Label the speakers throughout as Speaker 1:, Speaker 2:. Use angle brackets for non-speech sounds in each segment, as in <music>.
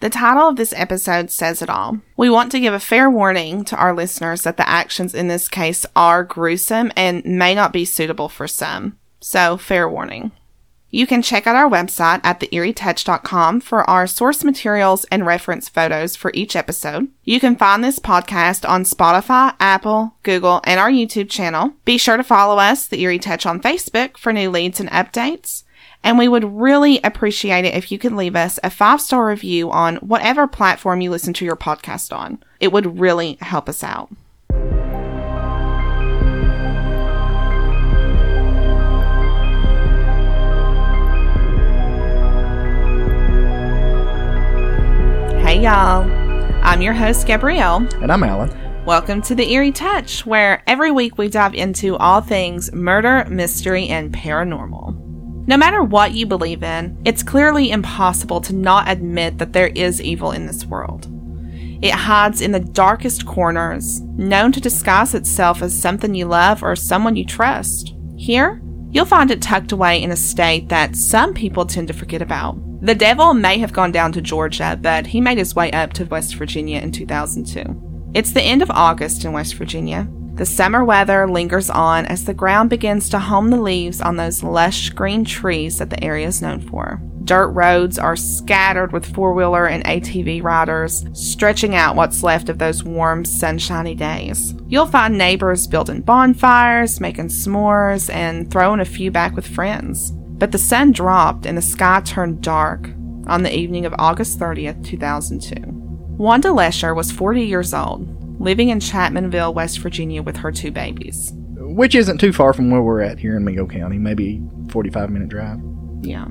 Speaker 1: The title of this episode says it all. We want to give a fair warning to our listeners that the actions in this case are gruesome and may not be suitable for some. So, fair warning. You can check out our website at theeerietouch.com for our source materials and reference photos for each episode. You can find this podcast on Spotify, Apple, Google, and our YouTube channel. Be sure to follow us, The Eerie Touch, on Facebook for new leads and updates. And we would really appreciate it if you could leave us a five star review on whatever platform you listen to your podcast on. It would really help us out. Hey, y'all. I'm your host, Gabrielle.
Speaker 2: And I'm Alan.
Speaker 1: Welcome to the Eerie Touch, where every week we dive into all things murder, mystery, and paranormal. No matter what you believe in, it's clearly impossible to not admit that there is evil in this world. It hides in the darkest corners, known to disguise itself as something you love or someone you trust. Here, you'll find it tucked away in a state that some people tend to forget about. The devil may have gone down to Georgia, but he made his way up to West Virginia in 2002. It's the end of August in West Virginia. The summer weather lingers on as the ground begins to home the leaves on those lush green trees that the area is known for. Dirt roads are scattered with four wheeler and ATV riders, stretching out what's left of those warm, sunshiny days. You'll find neighbors building bonfires, making s'mores, and throwing a few back with friends. But the sun dropped and the sky turned dark on the evening of August 30th, 2002. Wanda Lesher was 40 years old, living in Chapmanville, West Virginia with her two babies.
Speaker 2: Which isn't too far from where we're at here in Mingo County, maybe 45 minute drive.
Speaker 1: Yeah.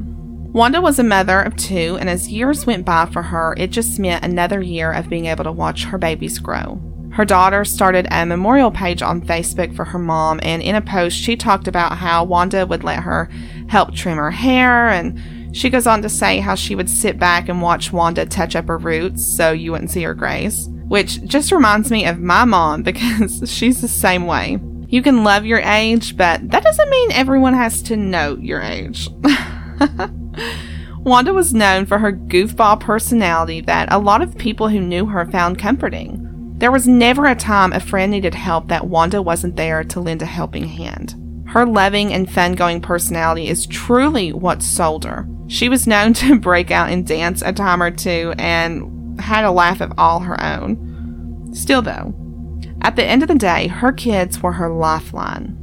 Speaker 1: Wanda was a mother of two, and as years went by for her, it just meant another year of being able to watch her babies grow. Her daughter started a memorial page on Facebook for her mom, and in a post, she talked about how Wanda would let her help trim her hair, and she goes on to say how she would sit back and watch Wanda touch up her roots so you wouldn't see her grays, which just reminds me of my mom <laughs> because she's the same way. You can love your age, but that doesn't mean everyone has to know your age. <laughs> Wanda was known for her goofball personality that a lot of people who knew her found comforting. There was never a time a friend needed help that Wanda wasn't there to lend a helping hand. Her loving and fun going personality is truly what sold her. She was known <laughs> to break out in dance a time or two and had a laugh of all her own. Still, though, at the end of the day, her kids were her lifeline.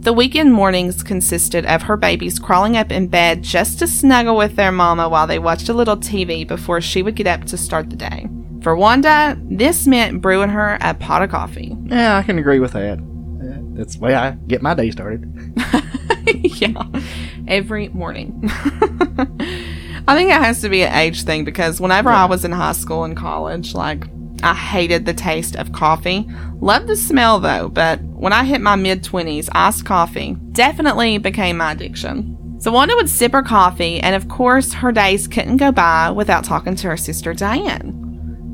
Speaker 1: The weekend mornings consisted of her babies crawling up in bed just to snuggle with their mama while they watched a little TV before she would get up to start the day. For Wanda, this meant brewing her a pot of coffee.
Speaker 2: Yeah, I can agree with that. That's the way I get my day started. <laughs>
Speaker 1: yeah, every morning. <laughs> I think it has to be an age thing because whenever yeah. I was in high school and college, like I hated the taste of coffee. Loved the smell though, but when I hit my mid 20s, iced coffee definitely became my addiction. So Wanda would sip her coffee, and of course, her days couldn't go by without talking to her sister Diane.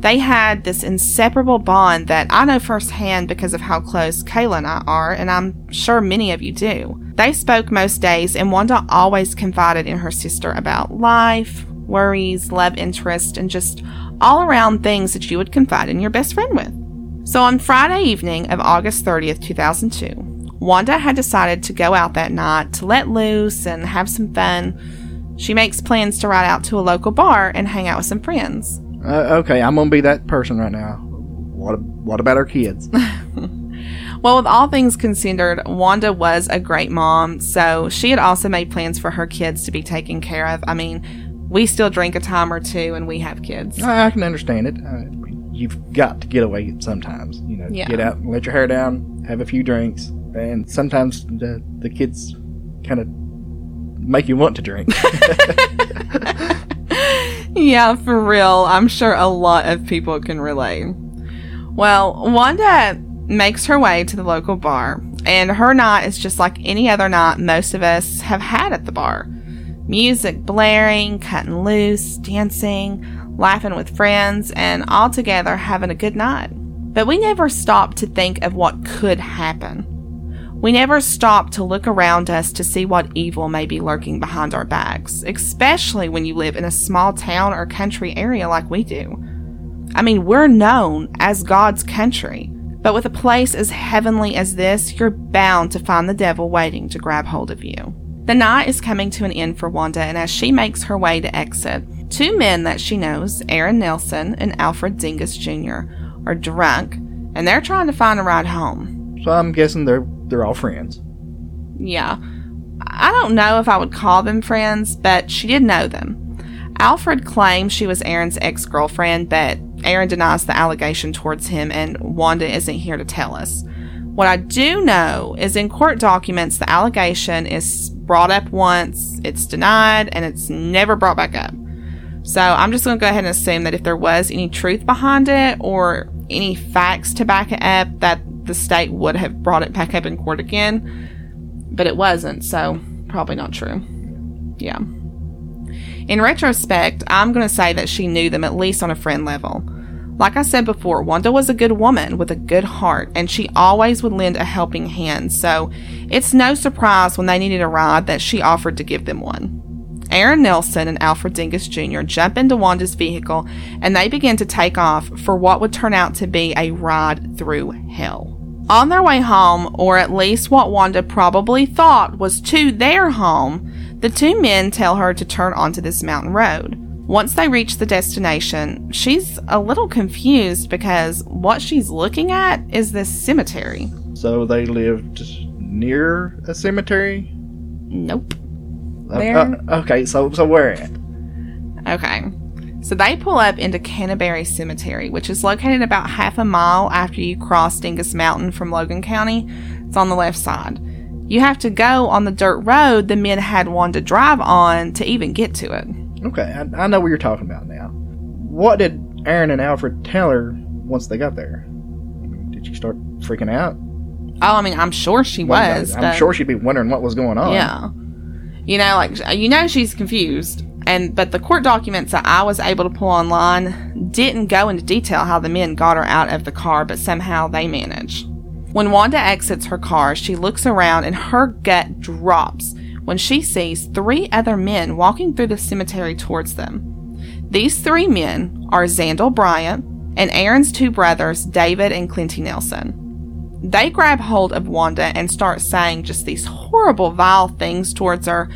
Speaker 1: They had this inseparable bond that I know firsthand because of how close Kayla and I are, and I'm sure many of you do. They spoke most days, and Wanda always confided in her sister about life, worries, love interest, and just all around things that you would confide in your best friend with. So on Friday evening of August 30th, 2002, Wanda had decided to go out that night to let loose and have some fun. She makes plans to ride out to a local bar and hang out with some friends.
Speaker 2: Uh, okay, I'm gonna be that person right now. What What about our kids? <laughs>
Speaker 1: well, with all things considered, Wanda was a great mom, so she had also made plans for her kids to be taken care of. I mean, we still drink a time or two, and we have kids.
Speaker 2: I can understand it. Uh, you've got to get away sometimes. You know, yeah. get out, let your hair down, have a few drinks, and sometimes the the kids kind of make you want to drink. <laughs> <laughs>
Speaker 1: yeah, for real. I'm sure a lot of people can relate. Well, Wanda makes her way to the local bar, and her night is just like any other night most of us have had at the bar. Music blaring, cutting loose, dancing, laughing with friends, and all together having a good night. But we never stop to think of what could happen. We never stop to look around us to see what evil may be lurking behind our backs, especially when you live in a small town or country area like we do. I mean, we're known as God's country, but with a place as heavenly as this, you're bound to find the devil waiting to grab hold of you. The night is coming to an end for Wanda, and as she makes her way to exit, two men that she knows, Aaron Nelson and Alfred Dingess Jr., are drunk, and they're trying to find a ride home.
Speaker 2: So I'm guessing they're they're all friends.
Speaker 1: Yeah. I don't know if I would call them friends, but she did know them. Alfred claims she was Aaron's ex girlfriend, but Aaron denies the allegation towards him, and Wanda isn't here to tell us. What I do know is in court documents, the allegation is brought up once, it's denied, and it's never brought back up. So I'm just going to go ahead and assume that if there was any truth behind it or any facts to back it up, that the state would have brought it back up in court again, but it wasn't, so probably not true. Yeah. In retrospect, I'm going to say that she knew them at least on a friend level. Like I said before, Wanda was a good woman with a good heart, and she always would lend a helping hand, so it's no surprise when they needed a ride that she offered to give them one. Aaron Nelson and Alfred Dingess Jr. jump into Wanda's vehicle and they begin to take off for what would turn out to be a ride through hell. On their way home, or at least what Wanda probably thought was to their home, the two men tell her to turn onto this mountain road. Once they reach the destination, she's a little confused because what she's looking at is this cemetery.
Speaker 2: So they lived near a cemetery?
Speaker 1: Nope.
Speaker 2: Uh, uh, okay, so so where at?
Speaker 1: Okay. So they pull up into Canterbury Cemetery, which is located about half a mile after you cross Dingess Mountain from Logan County. It's on the left side. You have to go on the dirt road the men had one to drive on to even get to it.
Speaker 2: Okay, I, I know what you're talking about now. What did Aaron and Alfred tell her once they got there? Did she start freaking out?
Speaker 1: Oh, I mean, I'm sure she was.
Speaker 2: I'm sure she'd be wondering what was going on.
Speaker 1: Yeah. You know, like, you know, she's confused and but the court documents that I was able to pull online didn't go into detail how the men got her out of the car, but somehow they managed. When Wanda exits her car, she looks around and her gut drops when she sees three other men walking through the cemetery towards them. These three men are Zandel Bryant and Aaron's two brothers, David and Clinty Nelson. They grab hold of Wanda and start saying just these horrible, vile things towards her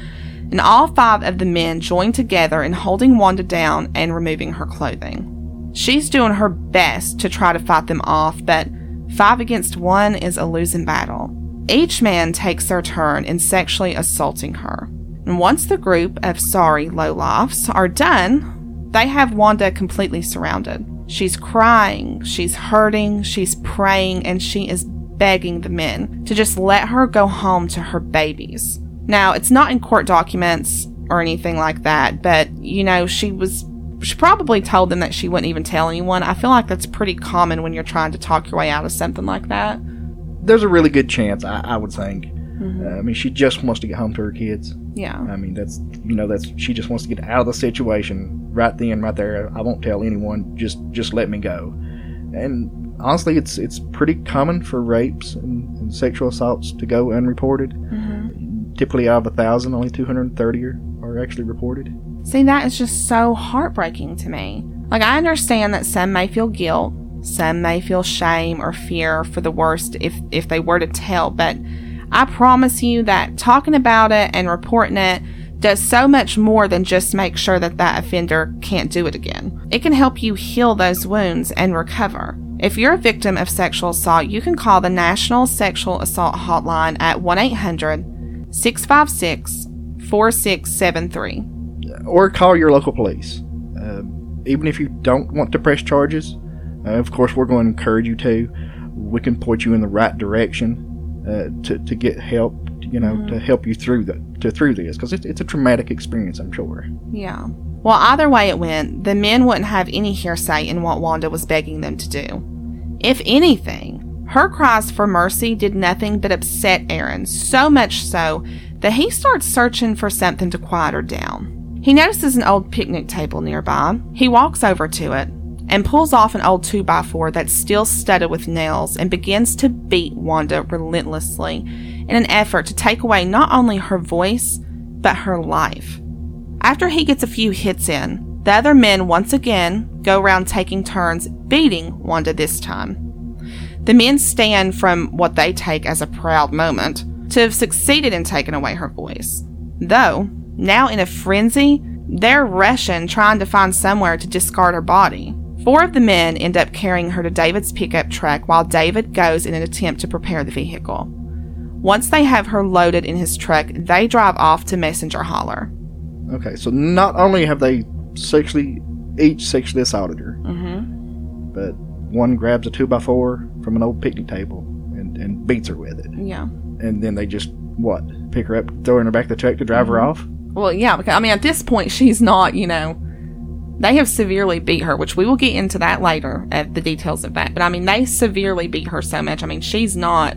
Speaker 1: and all five of the men join together in holding Wanda down and removing her clothing. She's doing her best to try to fight them off, but five against one is a losing battle. Each man takes their turn in sexually assaulting her. And once the group of sorry lowlifes are done, they have Wanda completely surrounded. She's crying, she's hurting, she's praying, and she is begging the men to just let her go home to her babies. Now, it's not in court documents or anything like that, but you know, she was she probably told them that she wouldn't even tell anyone. I feel like that's pretty common when you're trying to talk your way out of something like that.
Speaker 2: There's a really good chance, I, I would think. Mm-hmm. Uh, I mean, she just wants to get home to her kids.
Speaker 1: Yeah. I
Speaker 2: mean, that's you know, that's she just wants to get out of the situation right then, right there. I won't tell anyone. Just just let me go. And honestly, it's it's pretty common for rapes and, and sexual assaults to go unreported. Mm-hmm typically out of a thousand, only 230 are, are actually reported.
Speaker 1: See, that is just so heartbreaking to me. Like, I understand that some may feel guilt, some may feel shame or fear for the worst if, if they were to tell, but I promise you that talking about it and reporting it does so much more than just make sure that that offender can't do it again. It can help you heal those wounds and recover. If you're a victim of sexual assault, you can call the National Sexual Assault Hotline at 1 800 656 4673.
Speaker 2: Or call your local police. Uh, even if you don't want to press charges, uh, of course, we're going to encourage you to. We can point you in the right direction uh, to, to get help, you know, mm-hmm. to help you through the to through this because it's, it's a traumatic experience, I'm sure.
Speaker 1: Yeah. Well, either way it went, the men wouldn't have any hearsay in what Wanda was begging them to do. If anything, her cries for mercy did nothing but upset Aaron, so much so that he starts searching for something to quiet her down. He notices an old picnic table nearby. He walks over to it and pulls off an old 2x4 that's still studded with nails and begins to beat Wanda relentlessly in an effort to take away not only her voice, but her life. After he gets a few hits in, the other men once again go around taking turns beating Wanda this time. The men stand from what they take as a proud moment to have succeeded in taking away her voice. Though, now in a frenzy, they're rushing trying to find somewhere to discard her body. Four of the men end up carrying her to David's pickup truck while David goes in an attempt to prepare the vehicle. Once they have her loaded in his truck, they drive off to Messenger Holler.
Speaker 2: Okay, so not only have they sexually, each sexually assaulted her,
Speaker 1: Mm-hmm.
Speaker 2: but one grabs a two by four from an old picnic table and, and beats her with it.
Speaker 1: Yeah.
Speaker 2: And then they just, what, pick her up, throw her in the back of the truck to drive her mm-hmm. off?
Speaker 1: Well, yeah, because I mean, at this point, she's not, you know, they have severely beat her, which we will get into that later, at the details of that. But I mean, they severely beat her so much. I mean, she's not,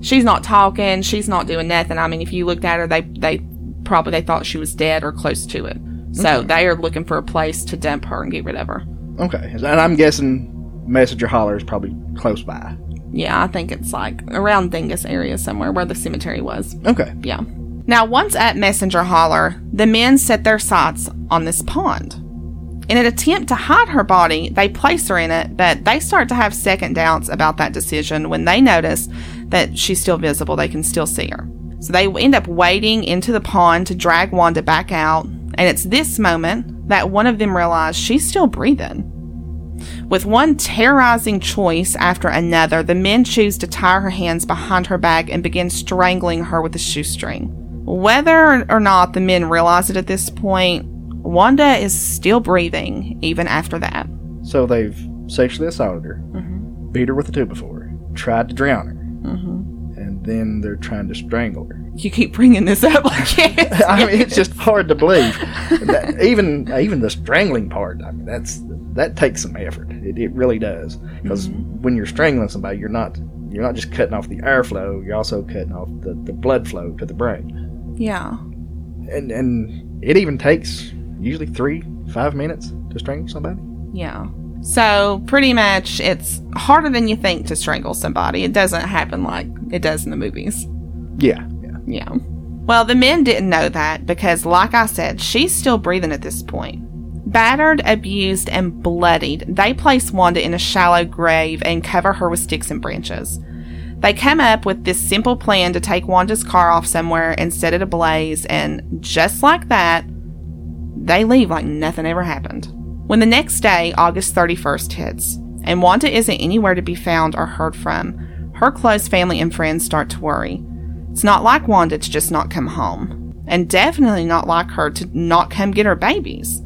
Speaker 1: she's not talking, she's not doing nothing. I mean, if you looked at her, they, they probably they thought she was dead or close to it. So
Speaker 2: Okay.
Speaker 1: they are looking for a place to dump her and get rid of her.
Speaker 2: Okay, and I'm guessing Messenger Holler is probably close by.
Speaker 1: Yeah, I think it's like around Dingess area somewhere where the cemetery was.
Speaker 2: Okay,
Speaker 1: Yeah. Now, once at Messenger Holler, the men set their sights on this pond. In an attempt to hide her body, they place her in it, but they start to have second doubts about that decision when they notice that she's still visible. They can still see her. So they end up wading into the pond to drag Wanda back out, and it's this moment that one of them realizes she's still breathing. With one terrorizing choice after another, the men choose to tie her hands behind her back and begin strangling her with a shoestring. Whether or not the men realize it at this point, Wanda is still breathing even after that.
Speaker 2: so they've sexually assaulted her,
Speaker 1: Mm-hmm.
Speaker 2: beat her with a tube before, tried to drown her,
Speaker 1: Mm-hmm.
Speaker 2: and then they're trying to strangle her.
Speaker 1: You keep bringing this up like it's, <laughs>
Speaker 2: I mean, it's just hard to believe. Even even the strangling part, I mean, that's that takes some effort. It, it really does. Because mm-hmm. when you're strangling somebody, you're not you're not just cutting off the airflow. You're also cutting off the, the blood flow to the brain.
Speaker 1: yeah.
Speaker 2: And and it even takes usually three five minutes to strangle somebody.
Speaker 1: Yeah. So pretty much it's harder than you think to strangle somebody. It doesn't happen like it does in the movies.
Speaker 2: Yeah, yeah.
Speaker 1: Yeah. Well, the men didn't know that because, like I said, she's still breathing at this point. Battered, abused, and bloodied, they place Wanda in a shallow grave and cover her with sticks and branches. They come up with this simple plan to take Wanda's car off somewhere and set it ablaze, and just like that, they leave like nothing ever happened. When the next day, August 31st, hits, and Wanda isn't anywhere to be found or heard from, her close family and friends start to worry. It's not like Wanda to just not come home, and definitely not like her to not come get her babies.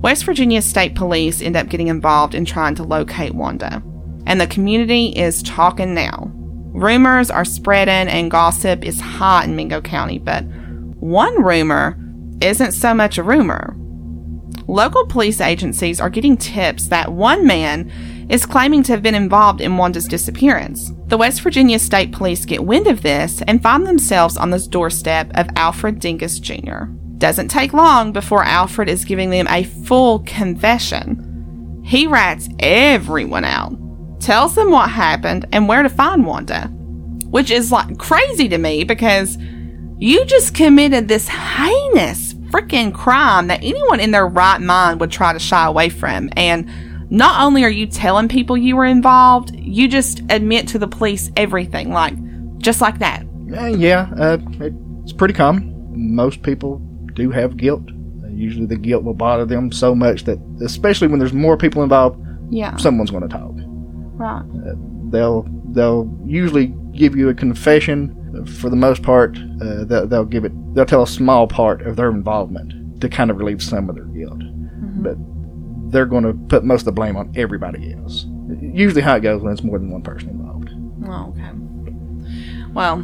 Speaker 1: West Virginia State Police end up getting involved in trying to locate Wanda, and the community is talking now. Rumors are spreading and gossip is hot in Mingo County, but one rumor isn't so much a rumor. Local police agencies are getting tips that one man is claiming to have been involved in Wanda's disappearance. The West Virginia State Police get wind of this and find themselves on the doorstep of Alfred Dingess Jr. Doesn't take long before Alfred is giving them a full confession. He rats everyone out, tells them what happened and where to find Wanda, which is like crazy to me because you just committed this heinous freaking crime that anyone in their right mind would try to shy away from. And not only are you telling people you were involved, you just admit to the police everything, like just like that.
Speaker 2: Uh, yeah, uh, it's pretty common. Most people do have guilt. Uh, usually, the guilt will bother them so much that, especially when there's more people involved,
Speaker 1: Yeah.
Speaker 2: someone's going to talk.
Speaker 1: Right.
Speaker 2: They'll they'll usually give you a confession. uh, For the most part, uh, they'll, they'll give it. They'll tell a small part of their involvement to kind of relieve some of their guilt, but they're going to put most of the blame on everybody else. Usually, how it goes when it's more than one person involved.
Speaker 1: Oh, okay. Well,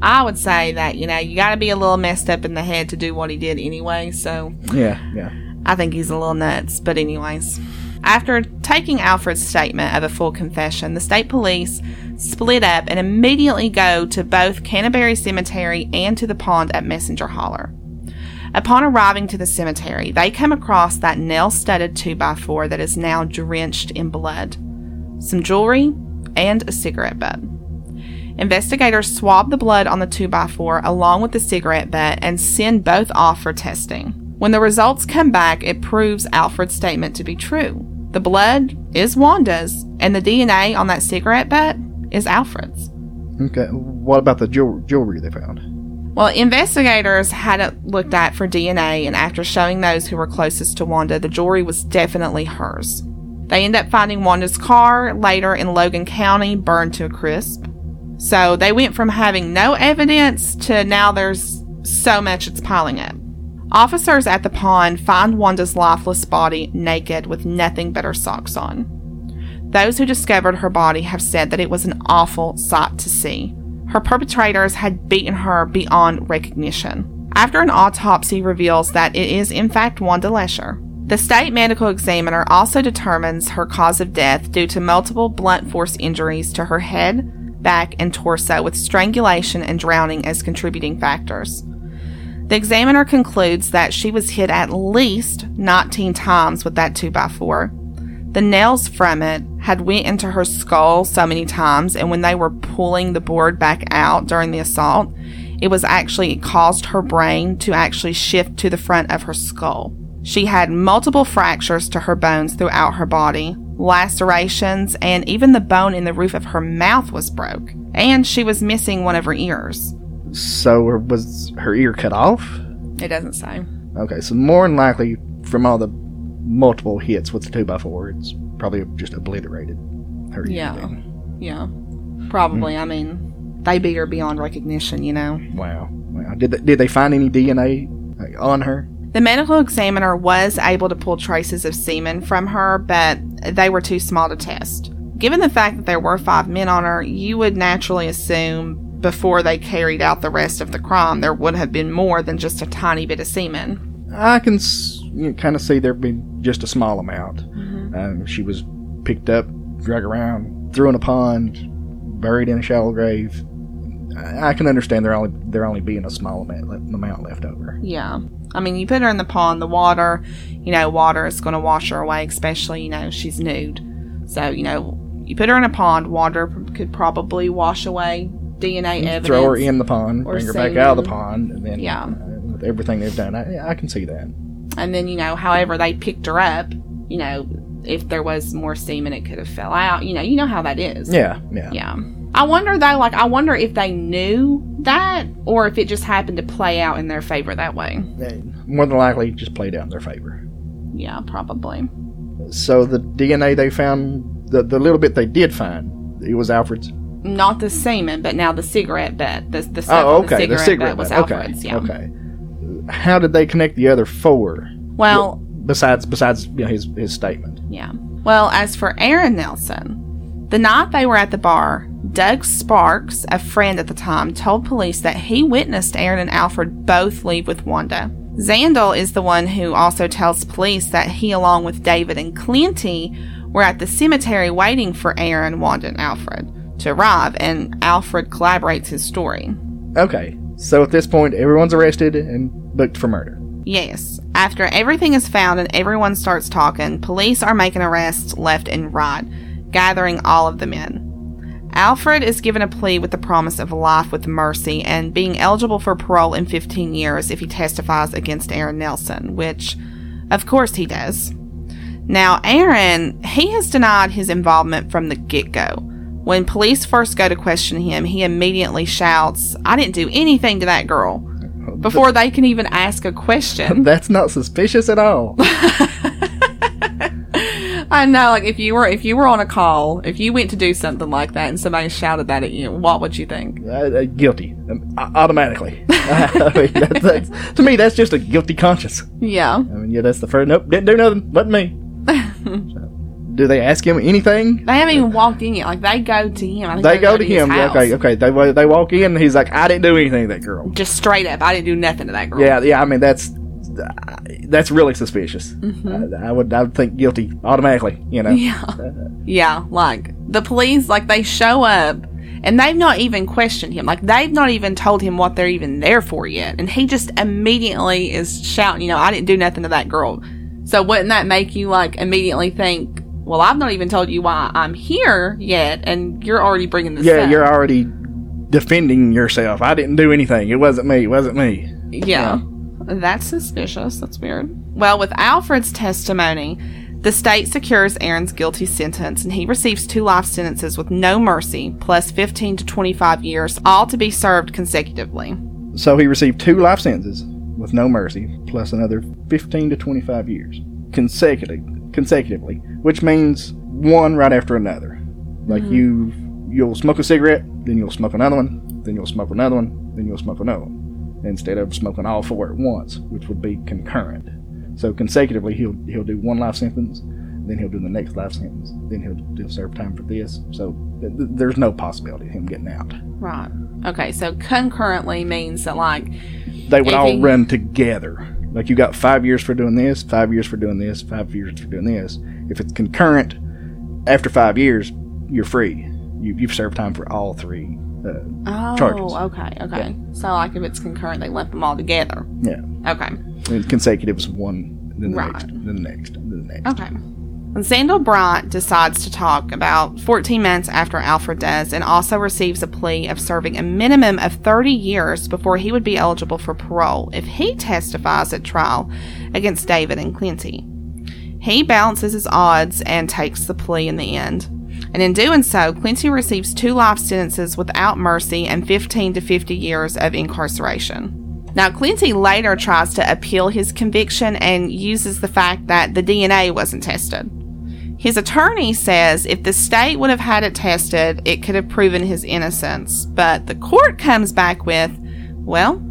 Speaker 1: I would say that, you know, you got to be a little messed up in the head to do what he did anyway, so
Speaker 2: Yeah, yeah.
Speaker 1: I think he's a little nuts. But, anyways, after taking Alfred's statement of a full confession, the state police split up and immediately go to both Canterbury Cemetery and to the pond at Messenger Holler. Upon arriving to the cemetery, they come across that nail studded 2x4 that is now drenched in blood, some jewelry, and a cigarette butt. Investigators swab the blood on the 2x4 along with the cigarette butt and send both off for testing. When the results come back, it proves Alfred's statement to be true. The blood is Wanda's, and the DNA on that cigarette butt is Alfred's.
Speaker 2: Okay, what about the jewelry they found?
Speaker 1: Well, investigators had it looked at for DNA, and after showing those who were closest to Wanda, the jewelry was definitely hers. They end up finding Wanda's car later in Logan County, burned to a crisp. So they went from having no evidence to now there's so much it's piling up. Officers at the pond find Wanda's lifeless body naked with nothing but her socks on. Those who discovered her body have said that it was an awful sight to see. Her perpetrators had beaten her beyond recognition. After an autopsy reveals that it is in fact Wanda Lesher. The state medical examiner also determines her cause of death due to multiple blunt force injuries to her head, back, and torso, with strangulation and drowning as contributing factors. The examiner concludes that she was hit at least 19 times with that 2x4. The nails from it had went into her skull so many times and when they were pulling the board back out during the assault, it was actually it caused her brain to actually shift to the front of her skull. She had multiple fractures to her bones throughout her body, lacerations, and even the bone in the roof of her mouth was broke. And she was missing one of her ears.
Speaker 2: So was her ear cut off?
Speaker 1: It doesn't say.
Speaker 2: Okay, so more than likely, from all the multiple hits with the two by four, it's probably just obliterated her ear.
Speaker 1: Yeah. Yeah. Probably. Mm. I mean, they beat her beyond recognition, you know?
Speaker 2: Wow. wow. Did, they, did they find any DNA on her?
Speaker 1: The medical examiner was able to pull traces of semen from her, but they were too small to test. Given the fact that there were five men on her, you would naturally assume before they carried out the rest of the crime there would have been more than just a tiny bit of semen.
Speaker 2: I can you know, kind of see there being just a small amount. Mm-hmm. Um, she was picked up, dragged around, threw in a pond, buried in a shallow grave. I, I can understand there only there only being a small amount, amount left over.
Speaker 1: Yeah. I mean, you put her in the pond, the water, you know, water is going to wash her away, especially, you know, she's nude. So, you know, you put her in a pond, water could probably wash away DNA evidence.
Speaker 2: Throw her in the pond, bring her back out of the pond, and then, yeah. Uh, with everything they've done, I, I can see that.
Speaker 1: And then, you know, however they picked her up, you know, if there was more semen, it could have fell out. You know, you know how that is.
Speaker 2: Yeah, yeah.
Speaker 1: Yeah. I wonder though, like, I wonder if they knew that or if it just happened to play out in their favor that way.
Speaker 2: More than likely, just played out in their favor.
Speaker 1: Yeah, probably.
Speaker 2: So the DNA they found, the, the little bit they did find, it was Alfred's?
Speaker 1: Not the semen, but now the cigarette butt. The, the oh, okay. The cigarette, the cigarette butt was Alfred's,
Speaker 2: okay. yeah. Okay. How did they connect the other four?
Speaker 1: Well,
Speaker 2: besides besides you know, his his statement.
Speaker 1: Yeah. Well, as for Aaron Nelson, the night they were at the bar, Doug Sparks, a friend at the time, told police that he witnessed Aaron and Alfred both leave with Wanda. Zandel is the one who also tells police that he, along with David and Clinty, were at the cemetery waiting for Aaron, Wanda, and Alfred to arrive, and Alfred collaborates his story.
Speaker 2: Okay, so at this point, everyone's arrested and booked for murder.
Speaker 1: Yes. After everything is found and everyone starts talking, police are making arrests left and right gathering all of the men. Alfred is given a plea with the promise of life with mercy and being eligible for parole in 15 years if he testifies against Aaron Nelson, which, of course, he does. Now, Aaron, he has denied his involvement from the get go. When police first go to question him, he immediately shouts, I didn't do anything to that girl, before they can even ask a question. <laughs>
Speaker 2: That's not suspicious at all. <laughs>
Speaker 1: I know, like if you were if you were on a call, if you went to do something like that and somebody shouted that at you, what would you think?
Speaker 2: Uh, uh, guilty, um, automatically. <laughs> I mean, that's, that's, to me, that's just a guilty conscience.
Speaker 1: Yeah. I
Speaker 2: mean, yeah, that's the first. Nope, didn't do nothing. Let me. so, <laughs> do they ask him anything?
Speaker 1: They haven't even walked in yet. Like they go to him.
Speaker 2: They, go, go, to, him. Okay, okay. They they walk in. and He's like, I didn't do anything to that girl.
Speaker 1: Just straight up, I didn't do nothing to that girl.
Speaker 2: Yeah, yeah. I mean, that's that's really suspicious. Mm-hmm. I, I, would I would think guilty automatically. You know.
Speaker 1: Yeah. yeah. Like the police, like they show up. And they've not even questioned him. Like, they've not even told him what they're even there for yet. And he just immediately is shouting, you know, I didn't do nothing to that girl. So, wouldn't that make you, like, immediately think, well, I've not even told you why I'm here yet, and you're already bringing this
Speaker 2: yeah,
Speaker 1: up.
Speaker 2: you're already defending yourself. I didn't do anything. It wasn't me. It wasn't me.
Speaker 1: Yeah. yeah. That's suspicious. That's weird. Well, with Alfred's testimony, the state secures Aaron's guilty sentence and he receives two life sentences with no mercy, plus 15 to 25 years, all to be served consecutively.
Speaker 2: So he received two life sentences with no mercy, plus another 15 to 25 years consecutively, consecutively, which means one right after another. Like mm-hmm. you, you'll smoke a cigarette, then you'll smoke another one, then you'll smoke another one, then you'll smoke another one, instead of smoking all four at once, which would be concurrent. So consecutively, he'll he'll do one life sentence, then he'll do the next life sentence, then he'll, he'll serve time for this. So th- there's no possibility of him getting out.
Speaker 1: Right. Okay. So concurrently means that like
Speaker 2: they would all he... run together. Like you got five years for doing this, five years for doing this, five years for doing this. If it's concurrent, after five years, you're free. You, you've served time for all three uh,
Speaker 1: oh,
Speaker 2: charges.
Speaker 1: okay, okay. Yeah. So like if it's concurrent, they lump them all together.
Speaker 2: Yeah.
Speaker 1: Okay.
Speaker 2: And consecutive is one, then the right. next, then the next, then the next.
Speaker 1: Okay. When Zandel Bryant decides to talk about 14 months after Alfred does and also receives a plea of serving a minimum of 30 years before he would be eligible for parole if he testifies at trial against David and Clinty. He balances his odds and takes the plea in the end. And in doing so, Clinty receives two life sentences without mercy and 15 to 50 years of incarceration. Now, Clinty later tries to appeal his conviction and uses the fact that the DNA wasn't tested. His attorney says if the state would have had it tested, it could have proven his innocence. But the court comes back with, well,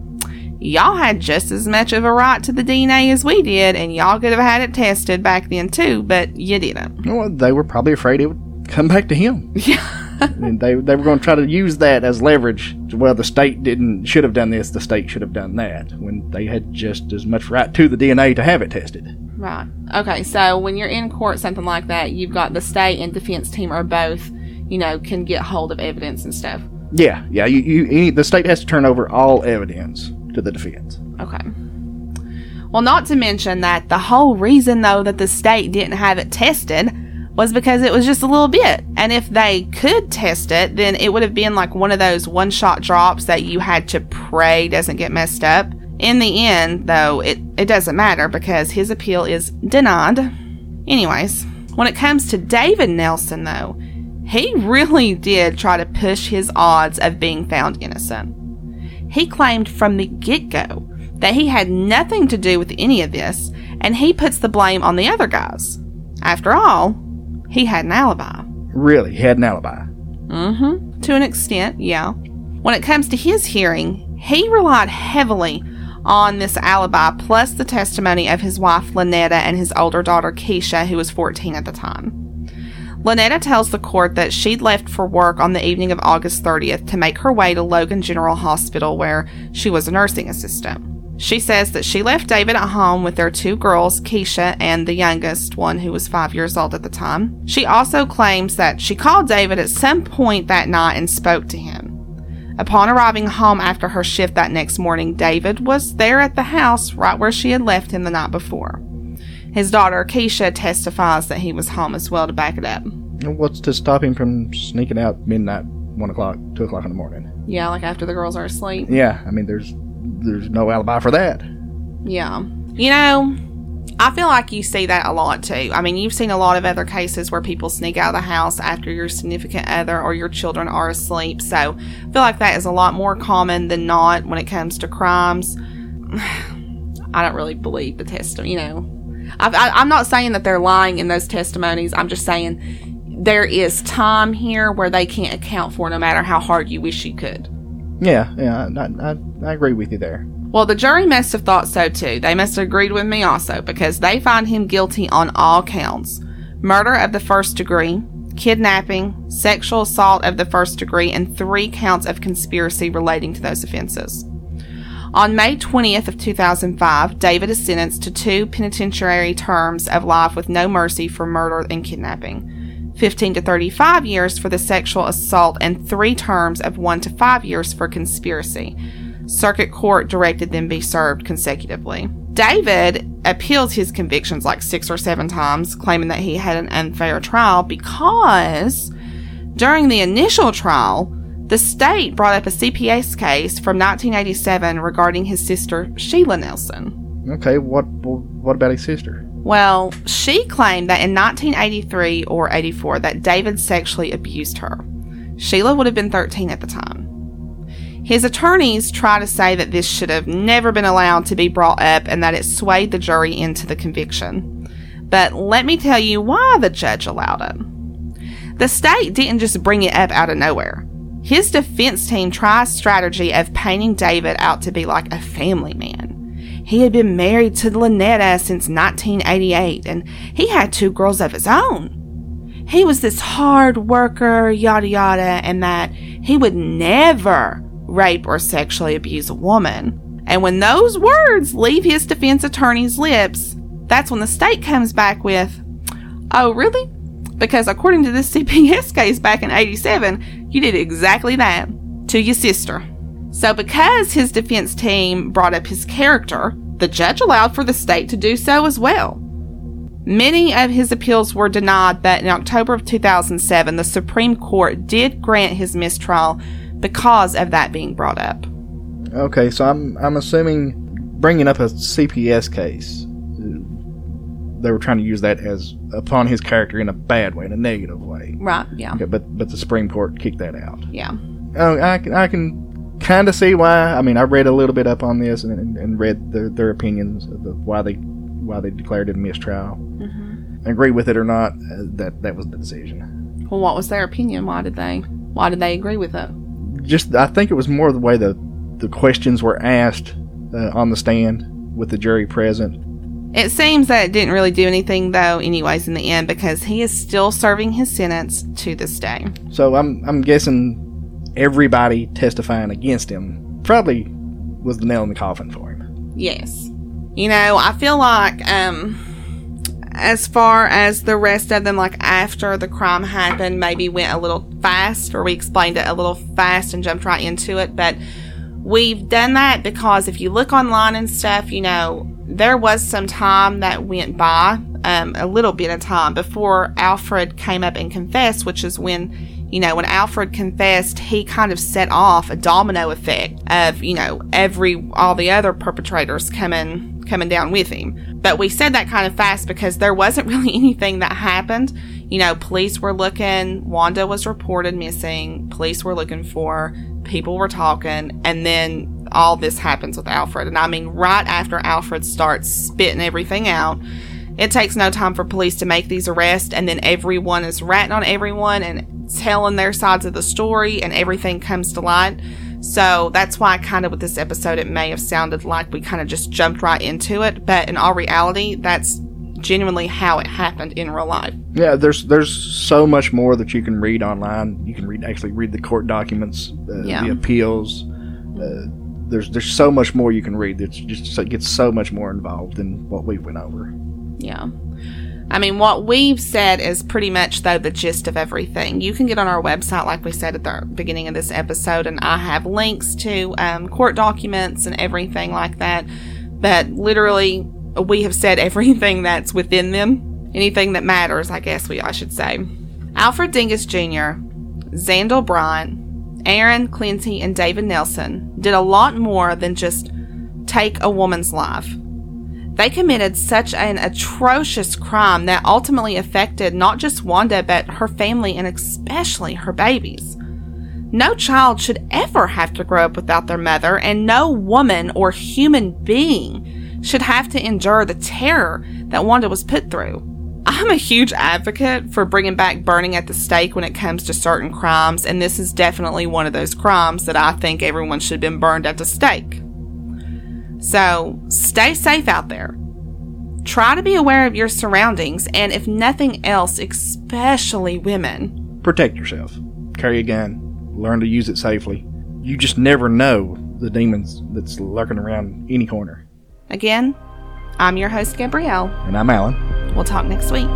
Speaker 1: y'all had just as much of a right to the DNA as we did, and y'all could have had it tested back then too, but you didn't.
Speaker 2: Well, they were probably afraid it would come back to him. <laughs>
Speaker 1: Yeah.
Speaker 2: and they they were going to try to use that as leverage. Well, the state didn't should have done this. The state should have done that when they had just as much right to the DNA to have it tested.
Speaker 1: Right. Okay. So when you're in court, something like that, you've got the state and defense team or both, you know, can get hold of evidence and stuff.
Speaker 2: Yeah. Yeah. You, you the state has to turn over all evidence to the defense.
Speaker 1: Okay. Well, not to mention that the whole reason, though, that the state didn't have it tested was because it was just a little bit. And if they could test it, then it would have been like one of those one shot drops that you had to pray doesn't get messed up. In the end, though, it, it doesn't matter because his appeal is denied. Anyways, when it comes to David Nelson, though, he really did try to push his odds of being found innocent. He claimed from the get go that he had nothing to do with any of this, and he puts the blame on the other guys. After all, he had an alibi.
Speaker 2: Really? He had an alibi?
Speaker 1: Mm hmm. To an extent, yeah. When it comes to his hearing, he relied heavily on this alibi plus the testimony of his wife Lynetta and his older daughter Keisha, who was 14 at the time. Lynetta tells the court that she'd left for work on the evening of August 30th to make her way to Logan General Hospital, where she was a nursing assistant. She says that she left David at home with their two girls, Keisha and the youngest one, who was five years old at the time. She also claims that she called David at some point that night and spoke to him. Upon arriving home after her shift that next morning, David was there at the house right where she had left him the night before. His daughter, Keisha, testifies that he was home as well to back it up.
Speaker 2: What's to stop him from sneaking out midnight, 1 o'clock, 2 o'clock in the morning?
Speaker 1: Yeah, like after the girls are asleep.
Speaker 2: Yeah, I mean, there's there's no alibi for that.
Speaker 1: Yeah. You know, I feel like you see that a lot too. I mean, you've seen a lot of other cases where people sneak out of the house after your significant other or your children are asleep. So I feel like that is a lot more common than not when it comes to crimes. <sighs> I don't really believe the testimony, you know. I, am not saying that they're lying in those testimonies. I'm just saying there is time here where they can't account for no matter how hard you wish you could.
Speaker 2: Yeah, yeah, I, I, I agree with you there.
Speaker 1: Well, the jury must have thought so too. They must have agreed with me also because they find him guilty on all counts murder of the first degree, kidnapping, sexual assault of the first degree, and three counts of conspiracy relating to those offenses. On May 20th of 2005, David is sentenced to two penitentiary terms of life with no mercy for murder and kidnapping. 15 to 35 years for the sexual assault, and three terms of 1 to 5 years for conspiracy. Circuit Court directed them be served consecutively. David appeals his convictions like six or seven times, claiming that he had an unfair trial because during the initial trial, The state brought up a CPS case from 1987 regarding his sister, Sheila Nelson.
Speaker 2: Okay, what what about his sister?
Speaker 1: Well, she claimed that in 1983 or 84 that David sexually abused her. Sheila would have been 13 at the time. His attorneys try to say that this should have never been allowed to be brought up and that it swayed the jury into the conviction. But let me tell you why the judge allowed it. The state didn't just bring it up out of nowhere. His defense team tried strategy of painting David out to be like a family man. He had been married to Lynetta since 1988 and he had two girls of his own. He was this hard worker, yada yada, and that he would never rape, or sexually abuse a woman. And when those words leave his defense attorney's lips, that's when the state comes back with, Oh, really? Because according to this CPS case back in 87, you did exactly that to your sister. So, because his defense team brought up his character, the judge allowed for the state to do so as well. Many of his appeals were denied, but in October of 2007, the Supreme Court did grant his mistrial because of that being brought up.
Speaker 2: Okay, so I'm I'm assuming bringing up a CPS case, they were trying to use that as upon his character in a bad way, in a negative way.
Speaker 1: Right. Yeah.
Speaker 2: Okay, but but the Supreme Court kicked that out.
Speaker 1: Yeah.
Speaker 2: Oh, I can I can kind of see why. I mean, I read a little bit up on this and, and, and read their, their opinions of the, why they why they declared it a mistrial. Mm-hmm. Agree with it or not, uh, that that was the decision.
Speaker 1: Well, what was their opinion? Why did they why did they agree with it?
Speaker 2: just I think it was more the way the the questions were asked uh, on the stand with the jury present.
Speaker 1: It seems that it didn't really do anything though anyways in the end because he is still serving his sentence to this day.
Speaker 2: So I'm I'm guessing everybody testifying against him probably was the nail in the coffin for him.
Speaker 1: Yes. You know, I feel like um as far as the rest of them, like after the crime happened, maybe went a little fast, or we explained it a little fast and jumped right into it. But we've done that because if you look online and stuff, you know, there was some time that went by, um, a little bit of time before Alfred came up and confessed, which is when you know, when Alfred confessed, he kind of set off a domino effect of, you know, every all the other perpetrators coming coming down with him. But we said that kind of fast because there wasn't <laughs> really anything that happened. You know, police were looking, Wanda was reported missing, police were looking for, people were talking, and then all this happens with Alfred. And I mean, right after Alfred starts spitting everything out, it takes no time for police to make these arrests, and then everyone is ratting on everyone and telling their sides of the story, and everything comes to light. So that's why, kind of, with this episode, it may have sounded like we kind of just jumped right into it, but in all reality, that's genuinely how it happened in real life.
Speaker 2: Yeah, there's there's so much more that you can read online. You can read actually read the court documents, uh, yeah. the appeals. Uh, there's there's so much more you can read. It's just it gets so much more involved than what we went over.
Speaker 1: Yeah. I mean, what we've said is pretty much, though, the gist of everything. You can get on our website, like we said at the beginning of this episode, and I have links to um, court documents and everything like that. But literally, we have said <laughs> everything that's within them, anything that matters, I guess we I should say. Alfred Dingess Jr., Zandel Bryant, Aaron Clinty, and David Nelson did a lot more than just take a woman's life. They committed such an atrocious crime that ultimately affected not just Wanda, but her family and especially her babies. No child should ever have to grow up without their mother, and no woman or human being should have to endure the terror that Wanda was put through. I'm a huge advocate for bringing back burning at the stake when it comes to certain crimes, and this is definitely one of those crimes that I think everyone should have been burned at the stake. So stay safe out there. Try to be aware of your surroundings, and if nothing else, especially women,
Speaker 2: protect yourself. Carry a gun. Learn to use it safely. You just never know the demons that's lurking around any corner.
Speaker 1: Again, I'm your host, Gabrielle.
Speaker 2: And I'm Alan.
Speaker 1: We'll talk next week.